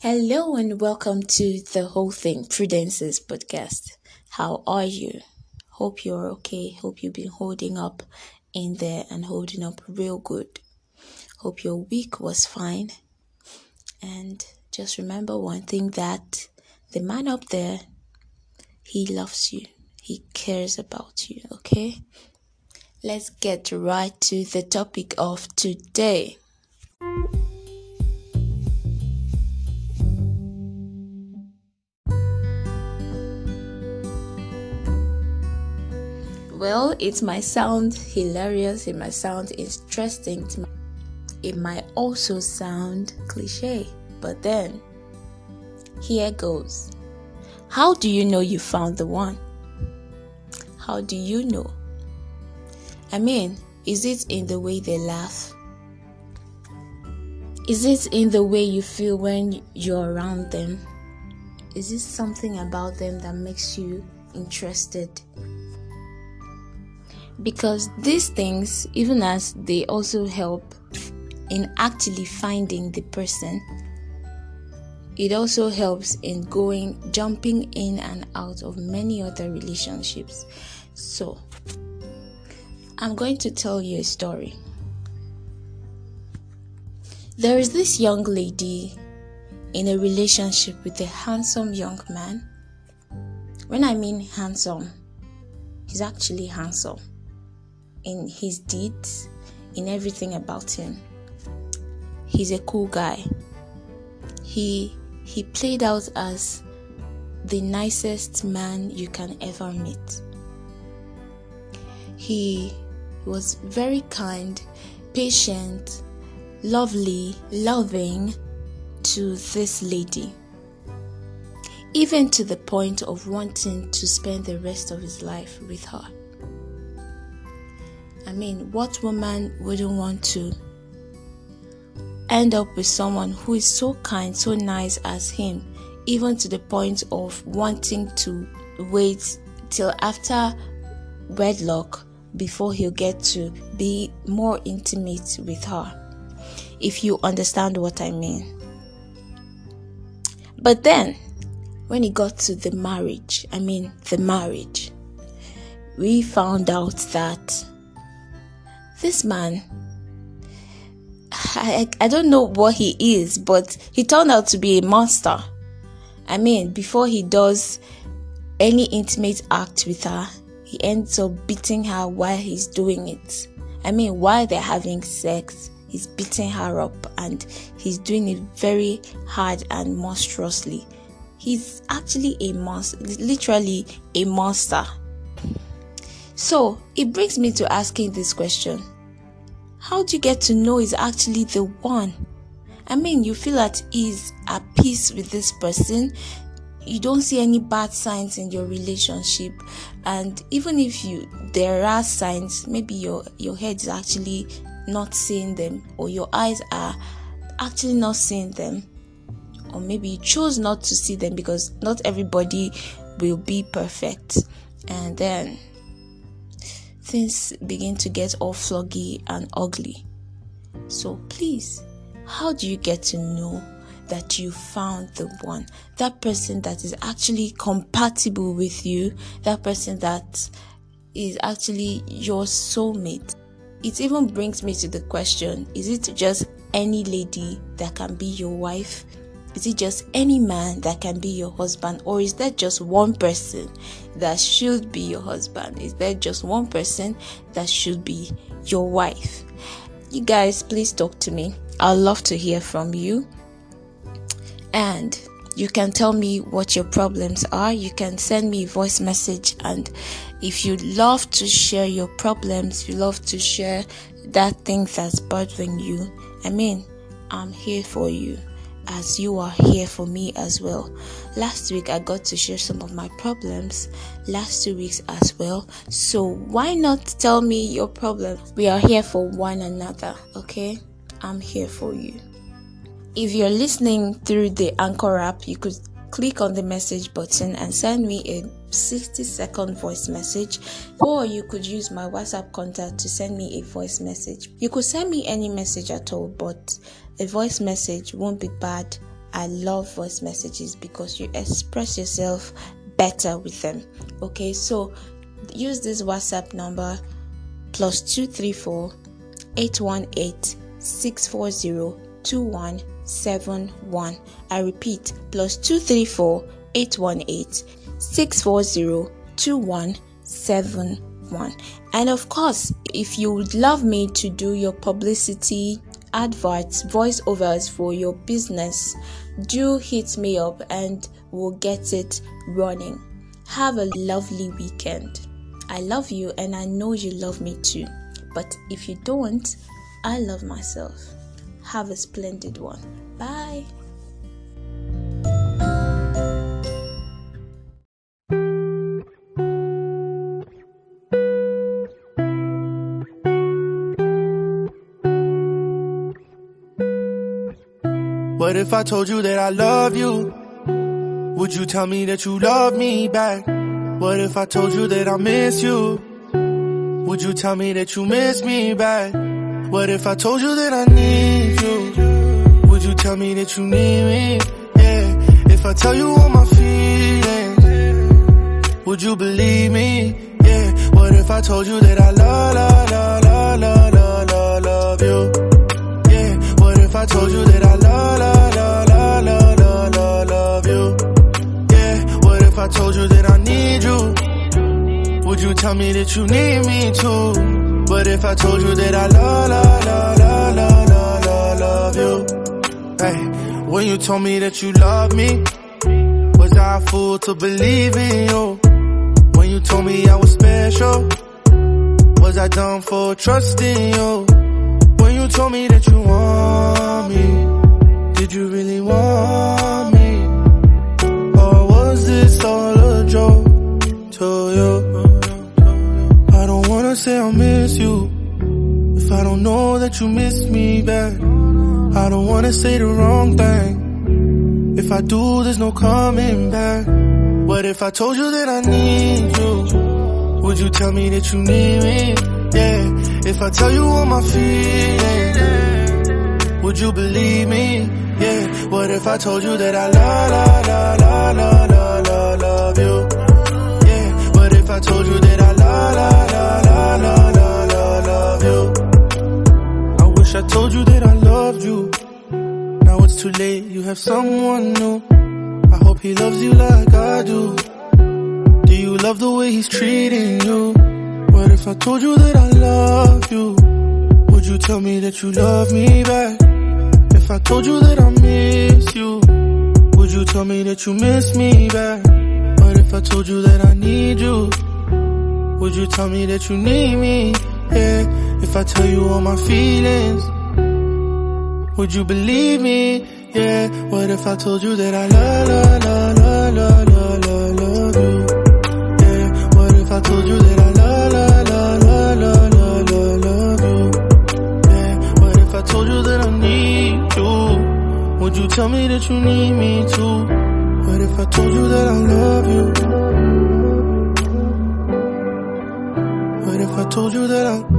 Hello and welcome to the whole thing Prudence's podcast. How are you? Hope you're okay. Hope you've been holding up in there and holding up real good. Hope your week was fine. And just remember one thing that the man up there, he loves you. He cares about you, okay? Let's get right to the topic of today. Well, it might sound hilarious, it might sound interesting, it might also sound cliche, but then here goes. How do you know you found the one? How do you know? I mean, is it in the way they laugh? Is it in the way you feel when you're around them? Is it something about them that makes you interested because these things, even as they also help in actually finding the person, it also helps in going, jumping in and out of many other relationships. So, I'm going to tell you a story. There is this young lady in a relationship with a handsome young man. When I mean handsome, he's actually handsome in his deeds, in everything about him. He's a cool guy. He he played out as the nicest man you can ever meet. He was very kind, patient, lovely, loving to this lady. Even to the point of wanting to spend the rest of his life with her. I mean, what woman wouldn't want to end up with someone who is so kind, so nice as him, even to the point of wanting to wait till after wedlock before he'll get to be more intimate with her. If you understand what I mean. But then, when it got to the marriage, I mean, the marriage, we found out that this man I, I don't know what he is, but he turned out to be a monster. I mean, before he does any intimate act with her, he ends up beating her while he's doing it. I mean, while they're having sex, he's beating her up and he's doing it very hard and monstrously. He's actually a monster, literally a monster. So it brings me to asking this question How do you get to know he's actually the one? I mean, you feel at ease, at peace with this person. You don't see any bad signs in your relationship, and even if you there are signs, maybe your your head is actually not seeing them, or your eyes are actually not seeing them, or maybe you chose not to see them because not everybody will be perfect, and then things begin to get all floggy and ugly. So please, how do you get to know that you found the one? That person that is actually compatible with you, that person that is actually your soulmate. It even brings me to the question is it just any lady that can be your wife? Is it just any man that can be your husband, or is there just one person that should be your husband? Is there just one person that should be your wife? You guys, please talk to me. I'd love to hear from you. And you can tell me what your problems are. You can send me voice message. And if you love to share your problems, you love to share that thing that's bothering you, I mean, I'm here for you as you are here for me as well. Last week I got to share some of my problems, last two weeks as well. So why not tell me your problem? We are here for one another, okay? I'm here for you. If you're listening through the Anchor app, you could click on the message button and send me a 60 second voice message or you could use my whatsapp contact to send me a voice message you could send me any message at all but a voice message won't be bad I love voice messages because you express yourself better with them. Okay, so use this WhatsApp number plus 234 818 640 2171. I repeat plus 234 818 640 2171. And of course, if you would love me to do your publicity, adverts, voiceovers for your business, do hit me up and we'll get it running. Have a lovely weekend. I love you and I know you love me too. But if you don't, I love myself. Have a splendid one. Bye. What if I told you that I love you? Would you tell me that you love me back? What if I told you that I miss you? Would you tell me that you miss me back? What if I told you that I need tell me that you need me? Yeah. If I tell you all my feelings, would you believe me? Yeah. What if I told you that I love, love, love, love, love, love, love, love you? Yeah. What if I told you that I love, love, love, love, love, love, love, love you? Yeah. What if I told you that I need you? Would you tell me that you need me too? But if I told you that I love, love, love, love, Hey, when you told me that you love me Was I a fool to believe in you? When you told me I was special Was I dumb for trusting you? When you told me that you want me Did you really want me? Or was this all a joke to you? I don't wanna say I miss you If I don't know that you miss me back I don't wanna say the wrong thing If I do, there's no coming back What if I told you that I need you? Would you tell me that you need me? Yeah, if I tell you all my feelings Would you believe me? Yeah, what if I told you that I love, love, love, love, love, love, love, you? Yeah, what if I told you that I have someone new. I hope he loves you like I do. Do you love the way he's treating you? What if I told you that I love you? Would you tell me that you love me back? If I told you that I miss you, would you tell me that you miss me back? What if I told you that I need you? Would you tell me that you need me? Yeah, if I tell you all my feelings, would you believe me? Yeah, what if I told you that I love, love, love, love, love, love, love, love you? Yeah, what if I told you that I love, love, love, love, love, love, love, love you? Yeah, what if I told you that I need you? Would you tell me that you need me too? What if I told you that I love you? What if I told you that I